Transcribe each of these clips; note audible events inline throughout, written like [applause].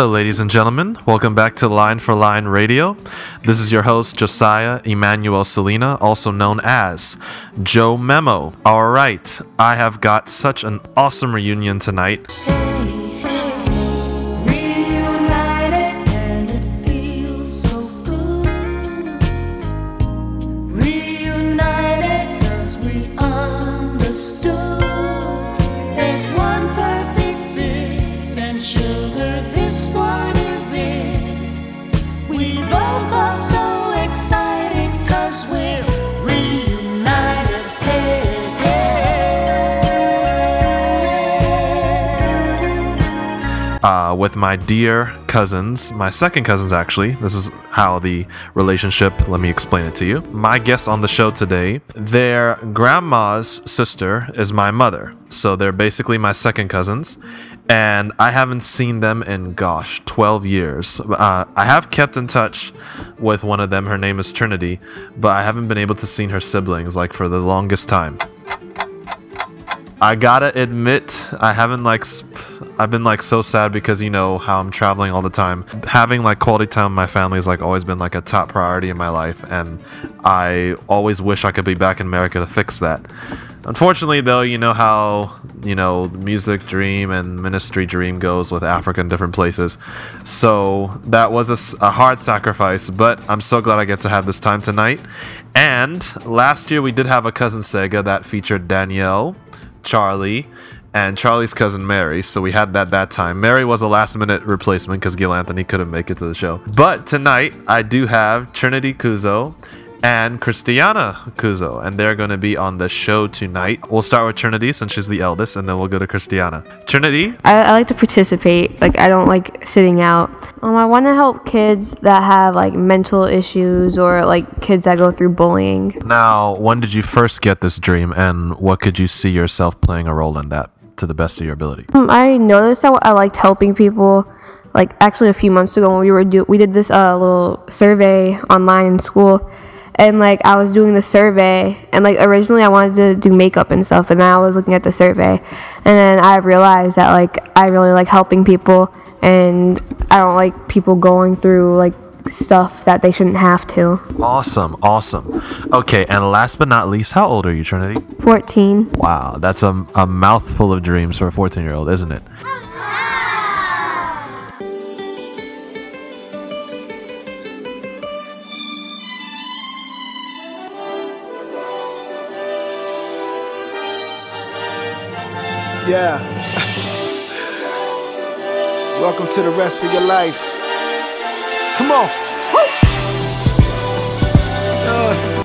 Hello, ladies and gentlemen. Welcome back to Line for Line Radio. This is your host, Josiah Emmanuel Selena, also known as Joe Memo. All right, I have got such an awesome reunion tonight. Uh, with my dear cousins, my second cousins actually. This is how the relationship, let me explain it to you. My guest on the show today, their grandma's sister is my mother. So they're basically my second cousins. And I haven't seen them in, gosh, 12 years. Uh, I have kept in touch with one of them. Her name is Trinity, but I haven't been able to see her siblings like for the longest time. I gotta admit, I haven't like, sp- I've been like so sad because you know how I'm traveling all the time. Having like quality time with my family has like always been like a top priority in my life, and I always wish I could be back in America to fix that. Unfortunately, though, you know how you know music dream and ministry dream goes with Africa and different places. So that was a hard sacrifice, but I'm so glad I get to have this time tonight. And last year we did have a cousin Sega that featured Danielle. Charlie, and Charlie's cousin Mary. So we had that that time. Mary was a last minute replacement because Gil Anthony couldn't make it to the show. But tonight I do have Trinity Kuzo and Christiana Kuzo, and they're going to be on the show tonight. We'll start with Trinity since she's the eldest, and then we'll go to Christiana. Trinity, I, I like to participate. Like I don't like sitting out. Um, I want to help kids that have like mental issues or like kids that go through bullying. now when did you first get this dream, and what could you see yourself playing a role in that to the best of your ability? Um, I noticed that I liked helping people. Like actually, a few months ago when we were do we did this uh, little survey online in school, and like I was doing the survey, and like originally I wanted to do makeup and stuff, and then I was looking at the survey, and then I realized that like I really like helping people, and I don't like people going through like stuff that they shouldn't have to. Awesome, awesome. Okay, and last but not least, how old are you, Trinity? 14. Wow, that's a, a mouthful of dreams for a 14 year old, isn't it? Yeah. Welcome to the rest of your life. Come on.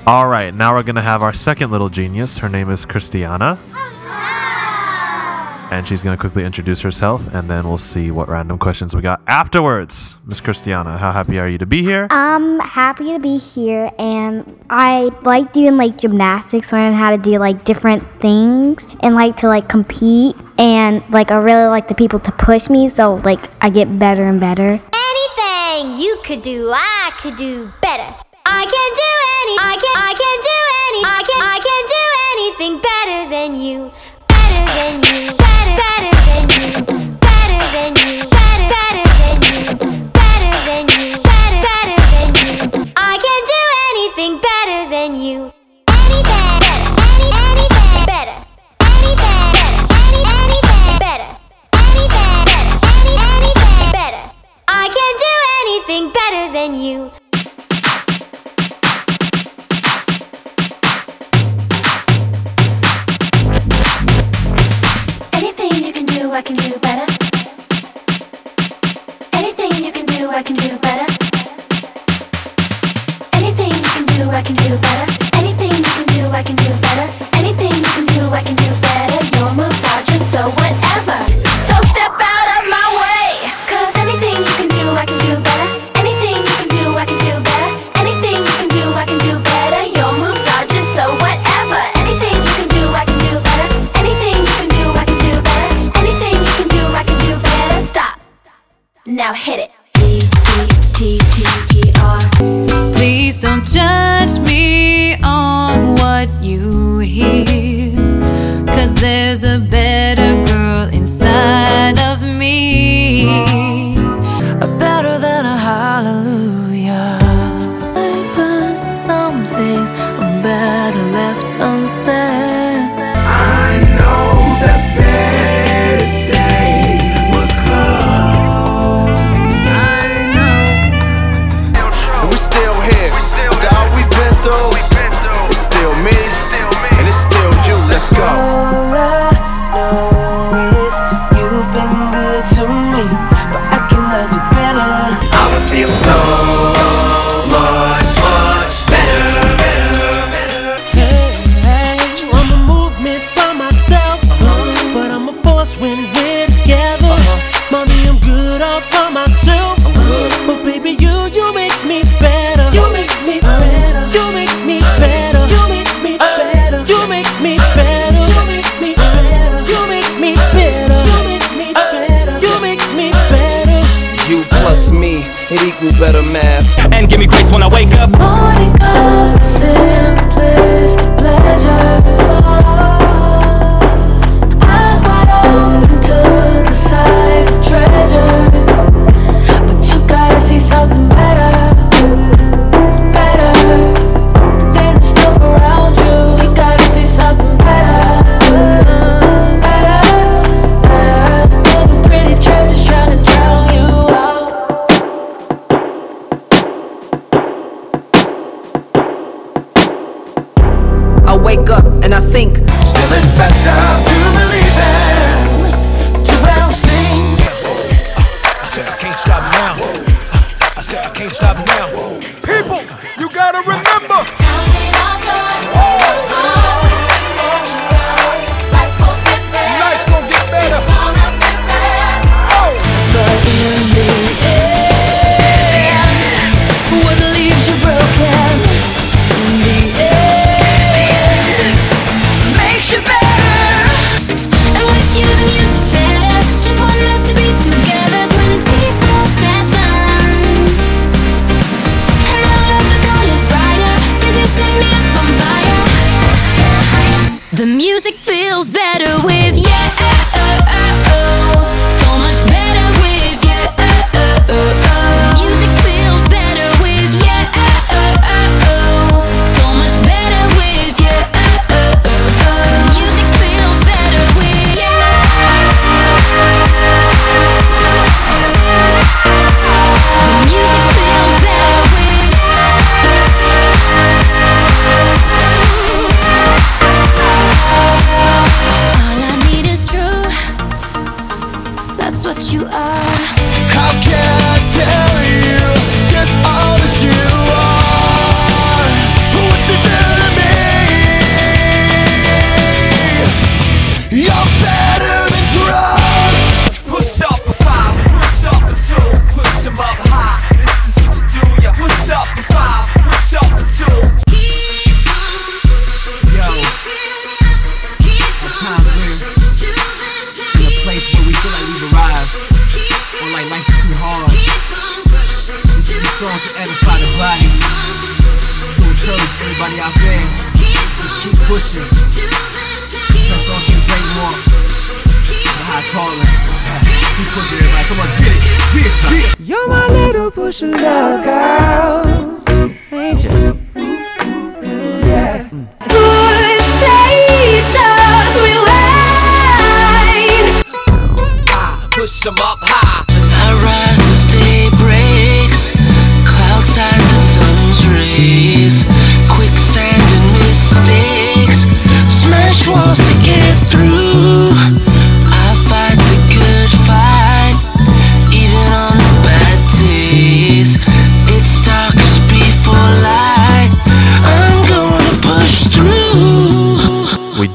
All right, now we're going to have our second little genius. Her name is Christiana. And she's going to quickly introduce herself, and then we'll see what random questions we got afterwards. Miss Christiana, how happy are you to be here? I'm happy to be here, and I like doing like gymnastics, learning how to do like different things, and like to like compete, and like I really like the people to push me, so like I get better and better. Anything you could do, I could do better. I can do any, I can, I can do any, I can, I can do anything better than you, better than you,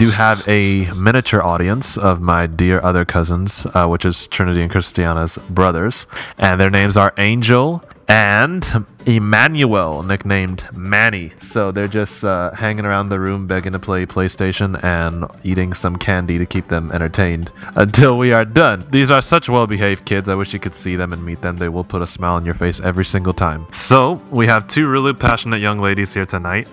do have a miniature audience of my dear other cousins, uh, which is Trinity and Christiana's brothers, and their names are Angel and Emmanuel, nicknamed Manny. So they're just uh, hanging around the room, begging to play PlayStation and eating some candy to keep them entertained until we are done. These are such well-behaved kids. I wish you could see them and meet them. They will put a smile on your face every single time. So we have two really passionate young ladies here tonight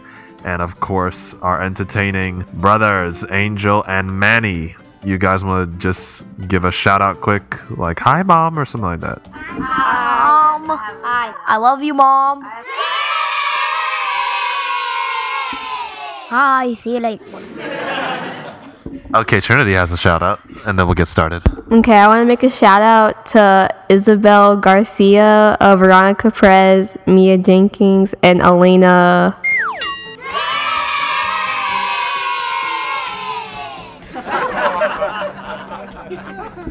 and of course our entertaining brothers Angel and Manny. You guys want to just give a shout out quick, like "Hi, mom" or something like that? Mom. Hi. I love you, Mom. Hi. See you later. Okay, Trinity has a shout out, and then we'll get started. Okay, I want to make a shout out to Isabel Garcia, uh, Veronica Perez, Mia Jenkins, and Elena.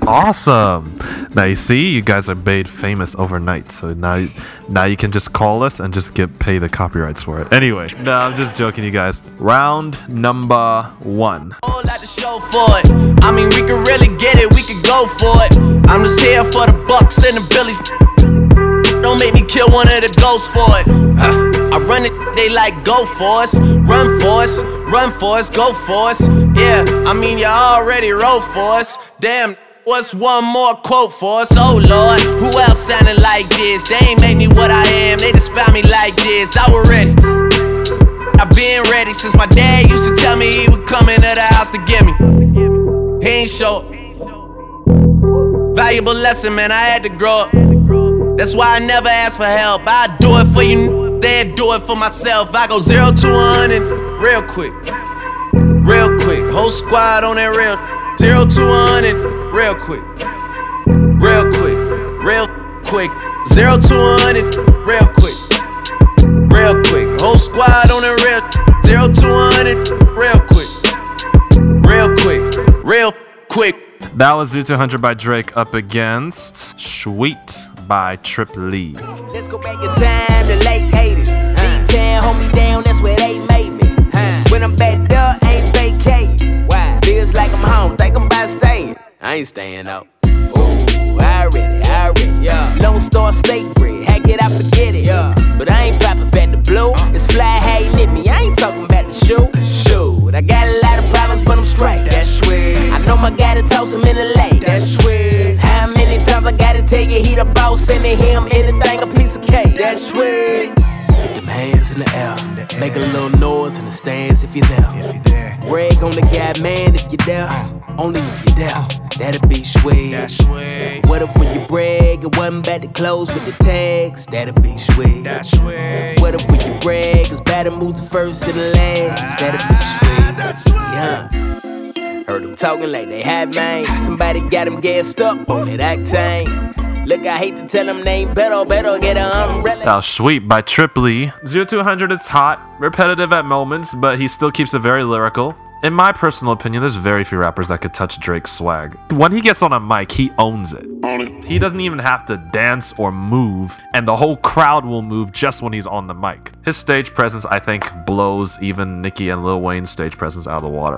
Awesome. Now you see, you guys are made famous overnight. So now, now you can just call us and just get paid the copyrights for it. Anyway, no, I'm just joking, you guys. Round number one. I mean, we could really get it, we could go for it. I'm just here for the bucks and the billies. Don't make me kill one of the ghosts for it. Huh. I run it, they like go for us, run for us, run for us, go for us. Yeah, I mean, you already for us. Damn. What's one more quote for us? Oh Lord, who else sounding like this? They ain't made me what I am, they just found me like this. I was ready. I've been ready since my dad used to tell me he would come into the house to get me. He ain't show. Valuable lesson, man, I had to grow up. That's why I never ask for help. I do it for you, then do it for myself. I go zero to one and real quick. Real quick. Whole squad on that real. Zero to one and real quick. Real quick. Real quick. Zero to one and real quick. Real quick. Whole squad on that real. Zero to one and real quick. Real quick. Real quick. That was 0 to 100 by Drake up against Sweet by Trip Lee. Let's go back in time to late 80s. Staying. I ain't staying out. Ooh, I already, I already, yeah. Lone Star State bread, hack it, I forget it. Yeah. But I ain't dropping back the blue. Uh. It's fly hating at me, I ain't talking about the shoe. Shoot, I got a lot of problems, but I'm straight. That's sweet. I know my guy to toss him in the lake. That's sweet. How many times I gotta tell you he the boss and to him anything a piece of cake. That's sweet. Put them hands in the air. Make a little noise in the stands if you're there. If you're there. Brag on the guy, man, if you're there. Uh. Only if you're there. That'll be sweet. That's sweet. What if when you brag, it wasn't about to close with the tags? That'll be sweet. That's sweet. What if when you brag, it's better moves the first and the last? That'll be sweet. That's sweet. Yeah. Heard them talking like they had man. Somebody got them gassed up on that octane. Look, I hate to tell them they ain't better, better get an umbrella. That was Sweet by Trip Lee. 0 to 100 it's hot, repetitive at moments, but he still keeps it very lyrical. In my personal opinion, there's very few rappers that could touch Drake's swag. When he gets on a mic, he owns it. He doesn't even have to dance or move, and the whole crowd will move just when he's on the mic. His stage presence, I think, blows even Nicki and Lil Wayne's stage presence out of the water.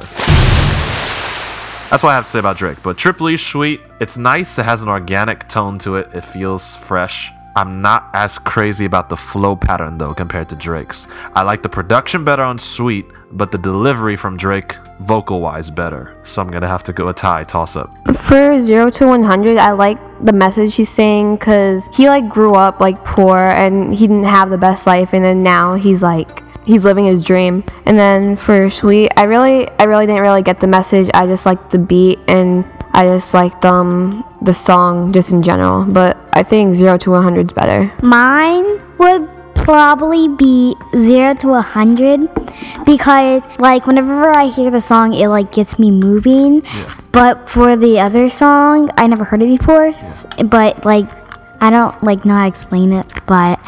That's what I have to say about Drake. But Trip Lee's sweet. It's nice. It has an organic tone to it. It feels fresh. I'm not as crazy about the flow pattern though compared to Drake's. I like the production better on Sweet, but the delivery from Drake vocal wise better. So I'm gonna have to go a tie toss up. For 0 to 100, I like the message he's saying because he like grew up like poor and he didn't have the best life and then now he's like he's living his dream. And then for Sweet, I really I really didn't really get the message. I just liked the beat and I just liked um the song just in general. But I think 0 to 100 is better. Mine would probably be 0 to a 100 because like whenever I hear the song it like gets me moving. But for the other song, I never heard it before. s- But like I don't like know how to explain it, but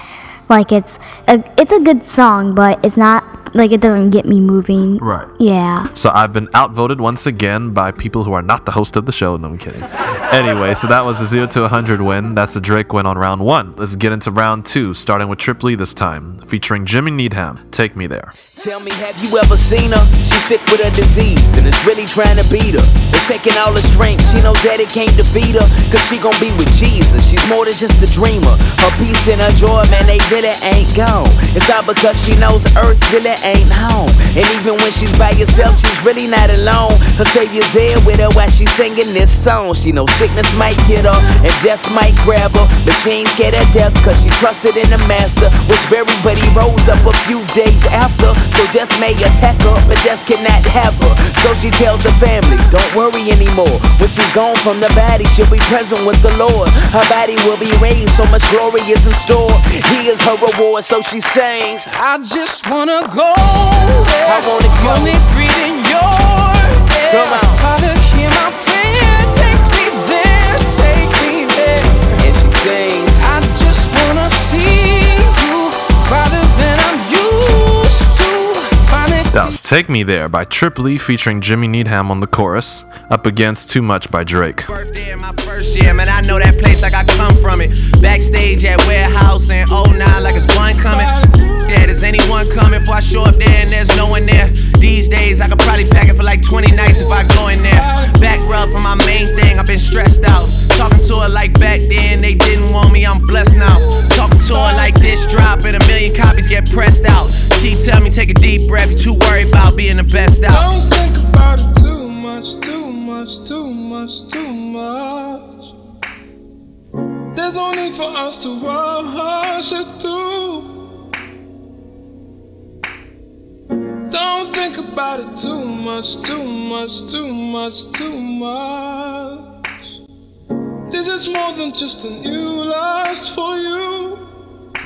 like it's a, it's a good song, but it's not like it doesn't get me moving. Right. Yeah. So I've been outvoted once again by people who are not the host of the show. No, I'm kidding. anyway, so that was a 0 to 100 win. That's a Drake win on round one. Let's get into round two, starting with Triple E this time, featuring Jimmy Needham. Take me there. Tell me, have you ever seen her? She's sick with a disease and it's really trying to beat her. It's taking all her strength. She knows that it can't defeat her. Cause she gon' be with Jesus. She's more than just a dreamer. Her peace and her joy, man, they really ain't gone. It's all because she knows earth really ain't home. And even when she's by herself, she's really not alone. Her savior's there with her while she's singing this song. She knows sickness might get her and death might grab her. But she ain't scared of death cause she trusted in the master. Was buried, but he rose up a few days after. So death may attack her, but death cannot have her. So she tells her family, don't worry anymore. When she's gone from the body, she'll be present with the Lord. Her body will be raised, so much glory is in store. He is her reward, so she sings. I just wanna go. I wanna go. Only breathing your air. Come on. Father, hear my prayer. Take me there, take me there. And she sings. I just wanna see you brighter than I'm used to. Finally That was Take Me There by Triple E featuring Jimmy Needham on the chorus, up against Too Much by Drake. Birthday in my first year, man. I know that place like I come from it. Backstage at warehouse in 09, like like 20 nights if I go in there. Back rub for my main thing, I've been stressed out. Talking to her like back then, they didn't want me, I'm blessed now. Talking to her like this drop and a million copies get pressed out. She tell me take a deep breath, you too worried about being the best out. Don't think about it too much, too much, too much, too much. There's no need for us to rush it through. Don't think about it too much, too much, too much, too much. This is more than just a new lust for you.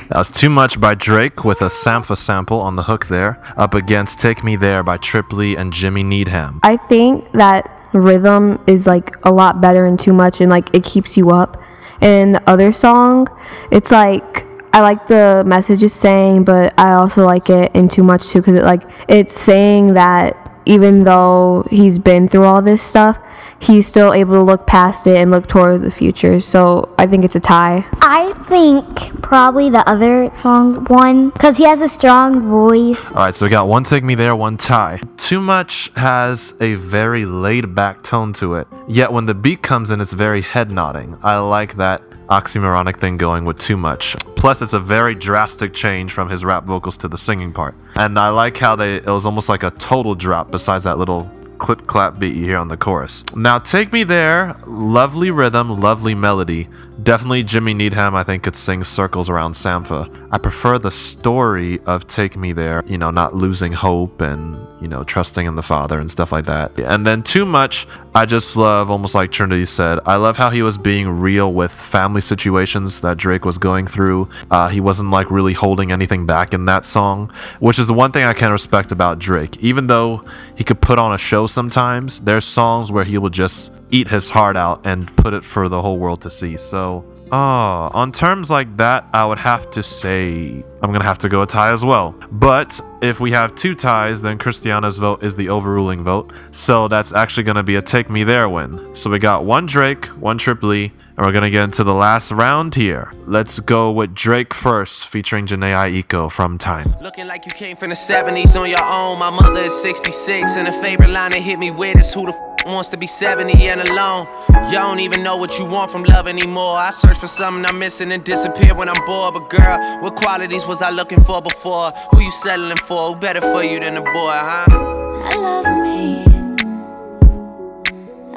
That was Too Much by Drake with a Sampha sample on the hook there, up against Take Me There by Triple E and Jimmy Needham. I think that rhythm is like a lot better in too much and like it keeps you up. And the other song, it's like I like the message it's saying, but I also like it in too much too because it like it's saying that even though he's been through all this stuff, he's still able to look past it and look toward the future. So I think it's a tie. I think probably the other song won because he has a strong voice. All right, so we got one Take Me There, one tie. Too Much has a very laid back tone to it, yet when the beat comes in, it's very head nodding. I like that oxymoronic thing going with Too Much. Plus, it's a very drastic change from his rap vocals to the singing part. And I like how they it was almost like a total drop besides that little clip clap beat you hear on the chorus. Now, Take Me There, lovely rhythm, lovely melody. Definitely Jimmy Needham, I think, could sing circles around Sampha. I prefer the story of Take Me There, you know, not losing hope and, you know, trusting in the Father and stuff like that. And then Too Much, I just love, almost like Trinity said, I love how he was being real with family situations that Drake was going through. Uh, he wasn't like really holding anything back in that song, which is the one thing I can respect about Drake. Even though he could put on a show show sometimes, there's songs where he will just eat his heart out and put it for the whole world to see. So, oh, on terms like that, I would have to say I'm gonna have to go a tie as well. But if we have two ties, then Christiana's vote is the overruling vote. So that's actually gonna be a take me there win. So we got one Drake, one Trip Lee, and we're gonna get into the last round here. Let's go with Drake first, featuring Jhené Aiko from Time. Looking like you came from the 70s on your own. My mother is 66, and a favorite line that hit me with is who the f- wants to be 70 and alone. You don't even know what you want from love anymore. I search for something I'm missing and disappear when I'm bored. But girl, what qualities was I looking for before? Who you settling for? Who better for you than a boy, huh? I love me.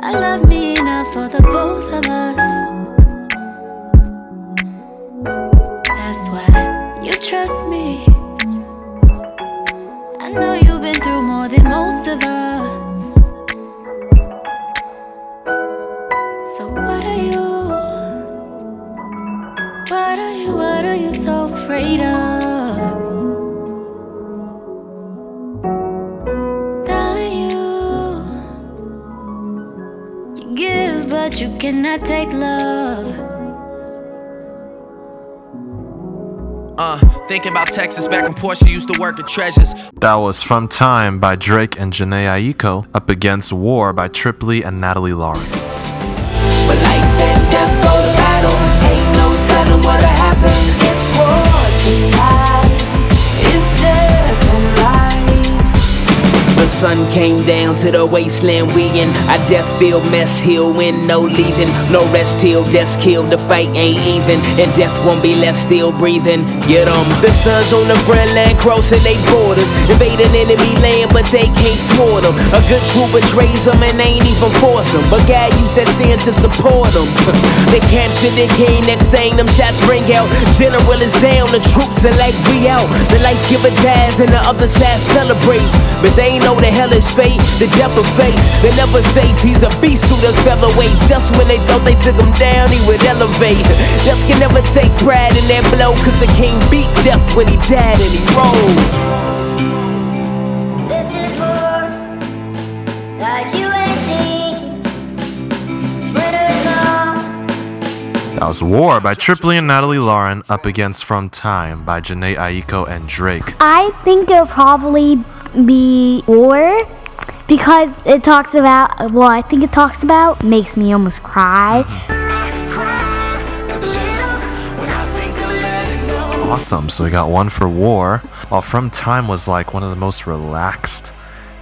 I love me enough for the both of us. That's why you trust me. I know you've been through more than most of us. What are you so afraid of? Darling, you you give, but you cannot take love. Uh, thinking about Texas back when Portia used to work at Treasures. That was From Time by Drake and Jhené Aiko up against War by Trip Lee and Natalie Lauren. Sun came down to the wasteland we in. A death filled mess he'll win, no leaving. No rest till death's killed, the fight ain't even. And death won't be left still breathing. Get 'em. The sun's on the front line, crossing they borders. Invading enemy land, but they can't thwart 'em. A good troop betrays 'em and they ain't even force 'em. But God used that sin to support 'em. [laughs] they captured the king, next thing them shots ring out. General is down, the troops are like we out. The life giver dies and the other side celebrates. But they know the hell is fate, the death of face. They never say he's a beast who does featherweights. Just when they thought they took him down, he would elevate. Death can never take pride in that blow, cause the king beat death when he died and he rose. This is war, like you ain't seen. That was War by Trip Lee and Natalie Lauren up against From Time by Jhené Aiko and Drake. I think it'll probably be war because it talks about well I think it talks about makes me almost cry. Awesome. So we got one for War, while From Time was like one of the most relaxed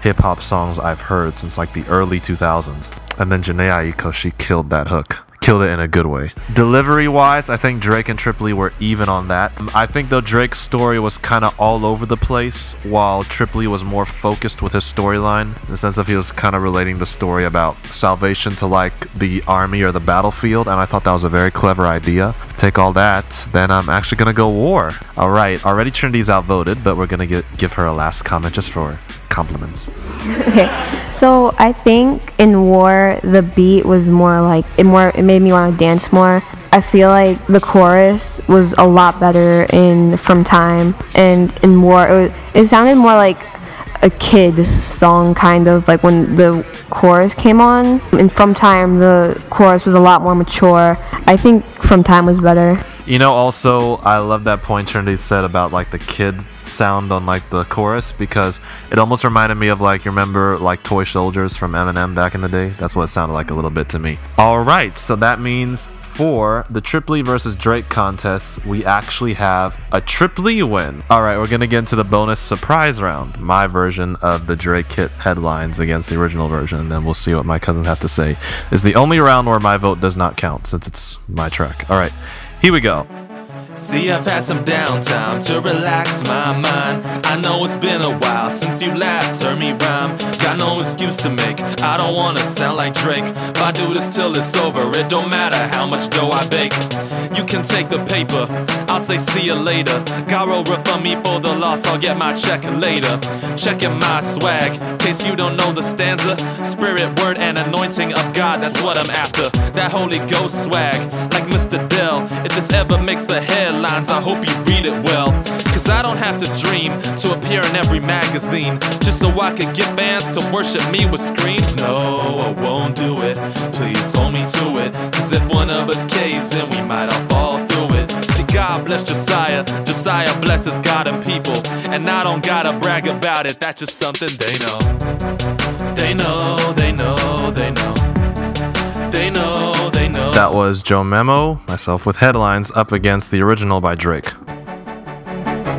hip hop songs I've heard since like the early 2000s. And then Jhené Aiko, she killed that hook. Killed it in a good way. Delivery wise, I think Drake and Trip Lee were even on that. Um, I think though Drake's story was kind of all over the place, while Trip Lee was more focused with his storyline, in the sense of he was kind of relating the story about salvation to like the army or the battlefield, and I thought that was a very clever idea. Take all that, then I'm actually gonna go war. All right, already Trinity's outvoted, but we're gonna get, give her a last comment just for compliments. Okay, so I think in War the beat was more like it more it made me want to dance more. I feel like the chorus was a lot better in From Time and in War it, was, it sounded more like a kid song kind of like when the chorus came on. And From Time the chorus was a lot more mature. I think From Time was better. You know, also, I love that point Trinity said about like the kid sound on like the chorus because it almost reminded me of like you remember like Toy Soldiers from Eminem back in the day. That's what it sounded like a little bit to me. All right, so that means for the Trip Lee versus Drake contest, we actually have a Trip Lee win. All right, we're gonna get into the bonus surprise round, my version of the Drake hit headlines against the original version, and then we'll see what my cousins have to say. Is the only round where my vote does not count since it's my track. All right. Here we go. See, I've had some downtime to relax my mind. I know it's been a while since you last heard me rhyme. Got no excuse to make, I don't wanna sound like Drake. If I do this till it's over, it don't matter how much dough I bake. You can take the paper, I'll say see you later. Garo refund me for the loss, I'll get my check later. Checking my swag, case you don't know the stanza. Spirit, word, and anointing of God, that's what I'm after. That Holy Ghost swag, like Mr. Dell. If this ever makes the headlines, I hope you read it well. Cause I don't have to dream to appear in every magazine just so I could get fans to worship me with screams. No, I won't do it. Please hold me to it. Cause if one of us caves in, we might all fall through it. See, God bless Josiah. Josiah blesses God and people. And I don't gotta brag about it, that's just something. They know, they know, they know. They know, they know. That was Joe Memo, myself with headlines up against the original by Drake.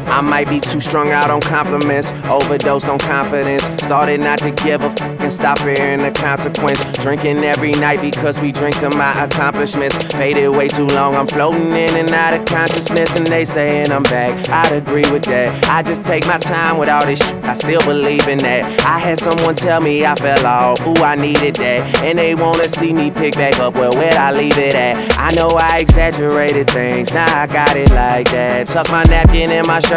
I might be too strung out on compliments, overdosed on confidence. Started not to give a fuck and stop fearing the consequence. Drinking every night because we drink to my accomplishments. Faded way too long, I'm floating in and out of consciousness, and they saying I'm back. I'd agree with that. I just take my time with all this shit. I still believe in that. I had someone tell me I fell off, ooh, I needed that. And they wanna see me pick back up, well, where'd I leave it at? I know I exaggerated things, now I got it like that. Tuck my napkin in my shirt,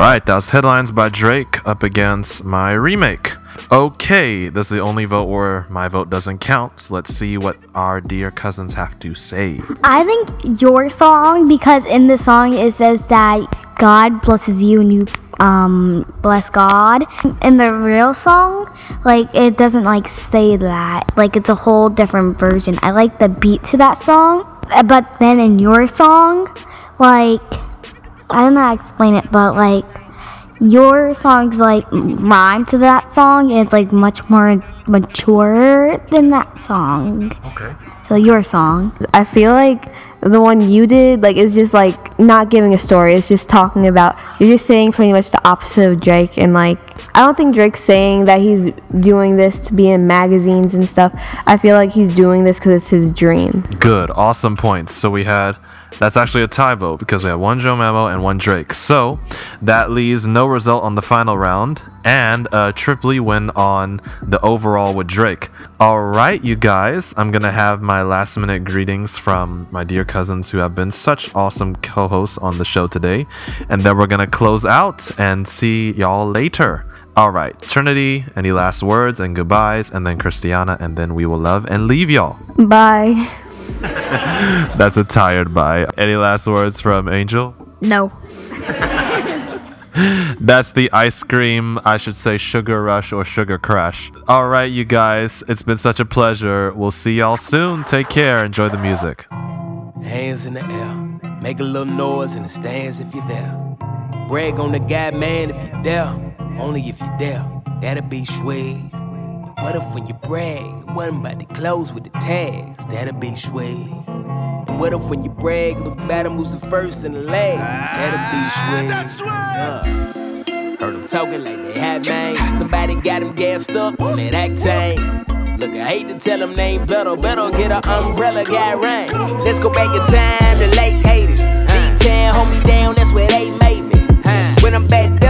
Alright, that was headlines by Drake up against my remake. Okay, this is the only vote where my vote doesn't count. So let's see what our dear cousins have to say. I think your song because in the song it says that God blesses you and you um bless God. In the real song, like it doesn't like say that. Like it's a whole different version. I like the beat to that song, but then in your song, like I don't know how to explain it, but like your songs like rhyme to that song and it's like much more mature than that song. Okay. So your song. I feel like the one you did, like, is just like not giving a story. It's just talking about. You're just saying pretty much the opposite of Drake, and like, I don't think Drake's saying that he's doing this to be in magazines and stuff. I feel like he's doing this because it's his dream. Good, awesome points. So we had that's actually a tie vote because we have one Joe Memo and one Drake. So that leaves no result on the final round and a Trip Lee win on the overall with Drake. All right, you guys, I'm gonna have my last minute greetings from my dear cousins who have been such awesome co hosts on the show today. And then we're gonna close out and see y'all later. All right, Trinity, any last words and goodbyes, and then Christiana, and then we will love and leave y'all. Bye. [laughs] That's a tired bye. Any last words from Angel? No. [laughs] That's the ice cream, I should say sugar rush or sugar crash. All right, you guys, it's been such a pleasure. We'll see y'all soon. Take care. Enjoy the music. Hands in the air. Make a little noise in the stands if you're there. Brag on the guy, man, if you're there. Only if you're there. That'll be swag. And what if when you brag, it wasn't about to close with the tags? That'll be swag. And what if when you brag, it was Bottom who's the first and the last? That'll be swag. Yeah. Uh, heard them talking like they had man. Somebody got them gassed up on that octane. Look, I hate to tell them they ain't better, better get an umbrella guy rain. Let's go back in time to late 80s. D10 hold me down, that's where they made me. When I'm back vacating.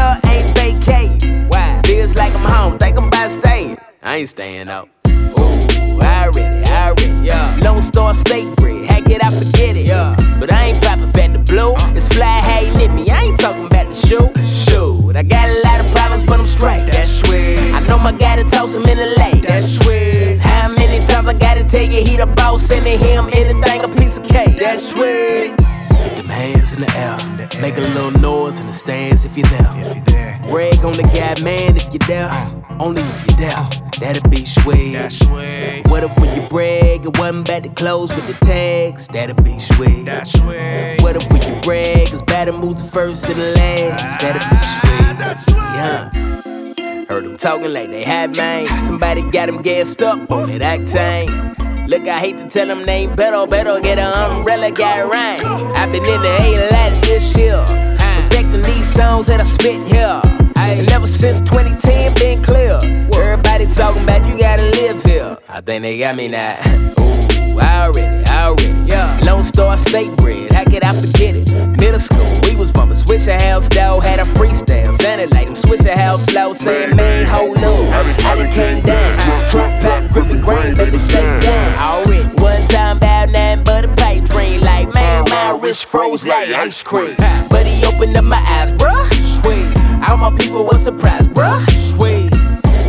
Feels like I'm home, think I'm about staying. I ain't staying out. Ooh, I already, I already, yeah. Lone Star State bread, hack it, I forget it. Yeah. But I ain't popping back the blue. Uh. It's fly hating at me, I ain't talking about the shoe. Shoot, I got a lot of problems, but I'm straight. That's sweet. I know my guy to toss him in the lake. That's sweet. How many times I gotta tell you he the boss and to him anything a piece of cake? That's sweet. Hands in the air. Make a little noise in the stands if you're there. If you're there. Brag on the guy, man, if you're there. Uh. Only if you're there. That'll be sweet. What if when you brag, it wasn't about to close with the tags? That'll be sweet. What if when you brag, it's better moves the first and the last? That'll be ah, sweet. That's sweet. Yeah. Heard them talking like they had man. Somebody got them gassed up on that octane. Look, I hate to tell them they ain't better, better get an umbrella, got rain. I've been in the A lot this year. Perfecting these songs that I spit here. I ain't never since 2010 been clear. Everybody talking about you gotta live here. I think they got me now. [laughs] Ooh, I already, I already, yeah. Lone Star State bread, how could I forget it? Middle school, we was bumping Swishahouse, dog, had a freestyle. the house flow, saying, man, hold up. I done came down. Trump pop, gripping grain, baby, stay down. Already. One time about nothing but a pipe dream. Like, man, my wrist froze like ice cream. But he opened up my eyes, bruh. Sweet. All my people was surprised, bruh. Sweet.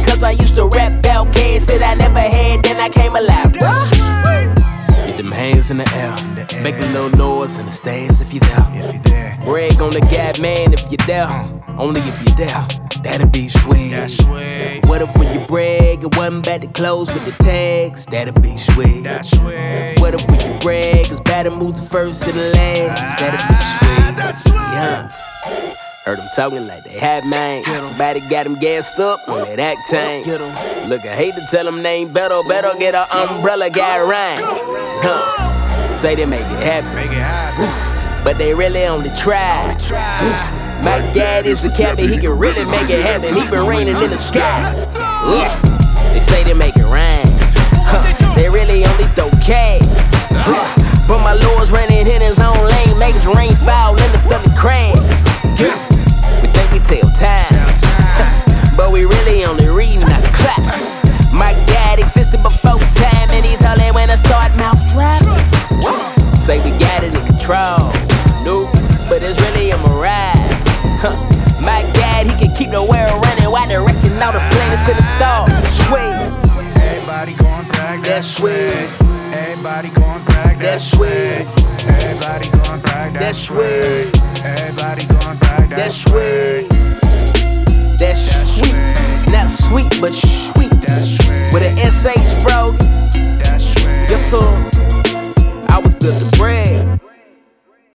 Cause I used to rap about kids that I never had, then I came alive, bruh. Get them hands in the air. Make a little noise in the stands if you're there. If you're there. Brag on the guy, man, if you're there. Only if you're there. That'll be sweet. That's sweet. What if when you brag, it wasn't about to close with the tags? That'll be sweet. That's sweet. What if when you brag, it's better moves the first and the last? Ah, That'll be sweet. That's sweet. Yeah. Heard them talking like they had man. Somebody got them gassed up on that act tank. Look, I hate to tell them they ain't better, better get an umbrella guy right. Huh. Say they make it happen. Make it happen. But they really only try. My dad is a captain, he can really make it happen. He been raining in the sky. Yeah. They say they make it rain. Huh. They really only throw cash. Huh. But my lord's running in his own lane, makes rain fall in the thunder crash. We think we tell time, but we really only reading a clap. My dad existed before time, and he told it when I start mouth dropping. Say we got it in control, My dad, he can keep the world running while directing all the planets in the stars. Sweet. Everybody gon' brag That's sweet. Everybody gon' brag That's sweet. Everybody That's sweet. Everybody gon' brag That's sweet. That's sweet. Not sweet, but sweet. With an SH, bro. Yes, sir. I was built to brag.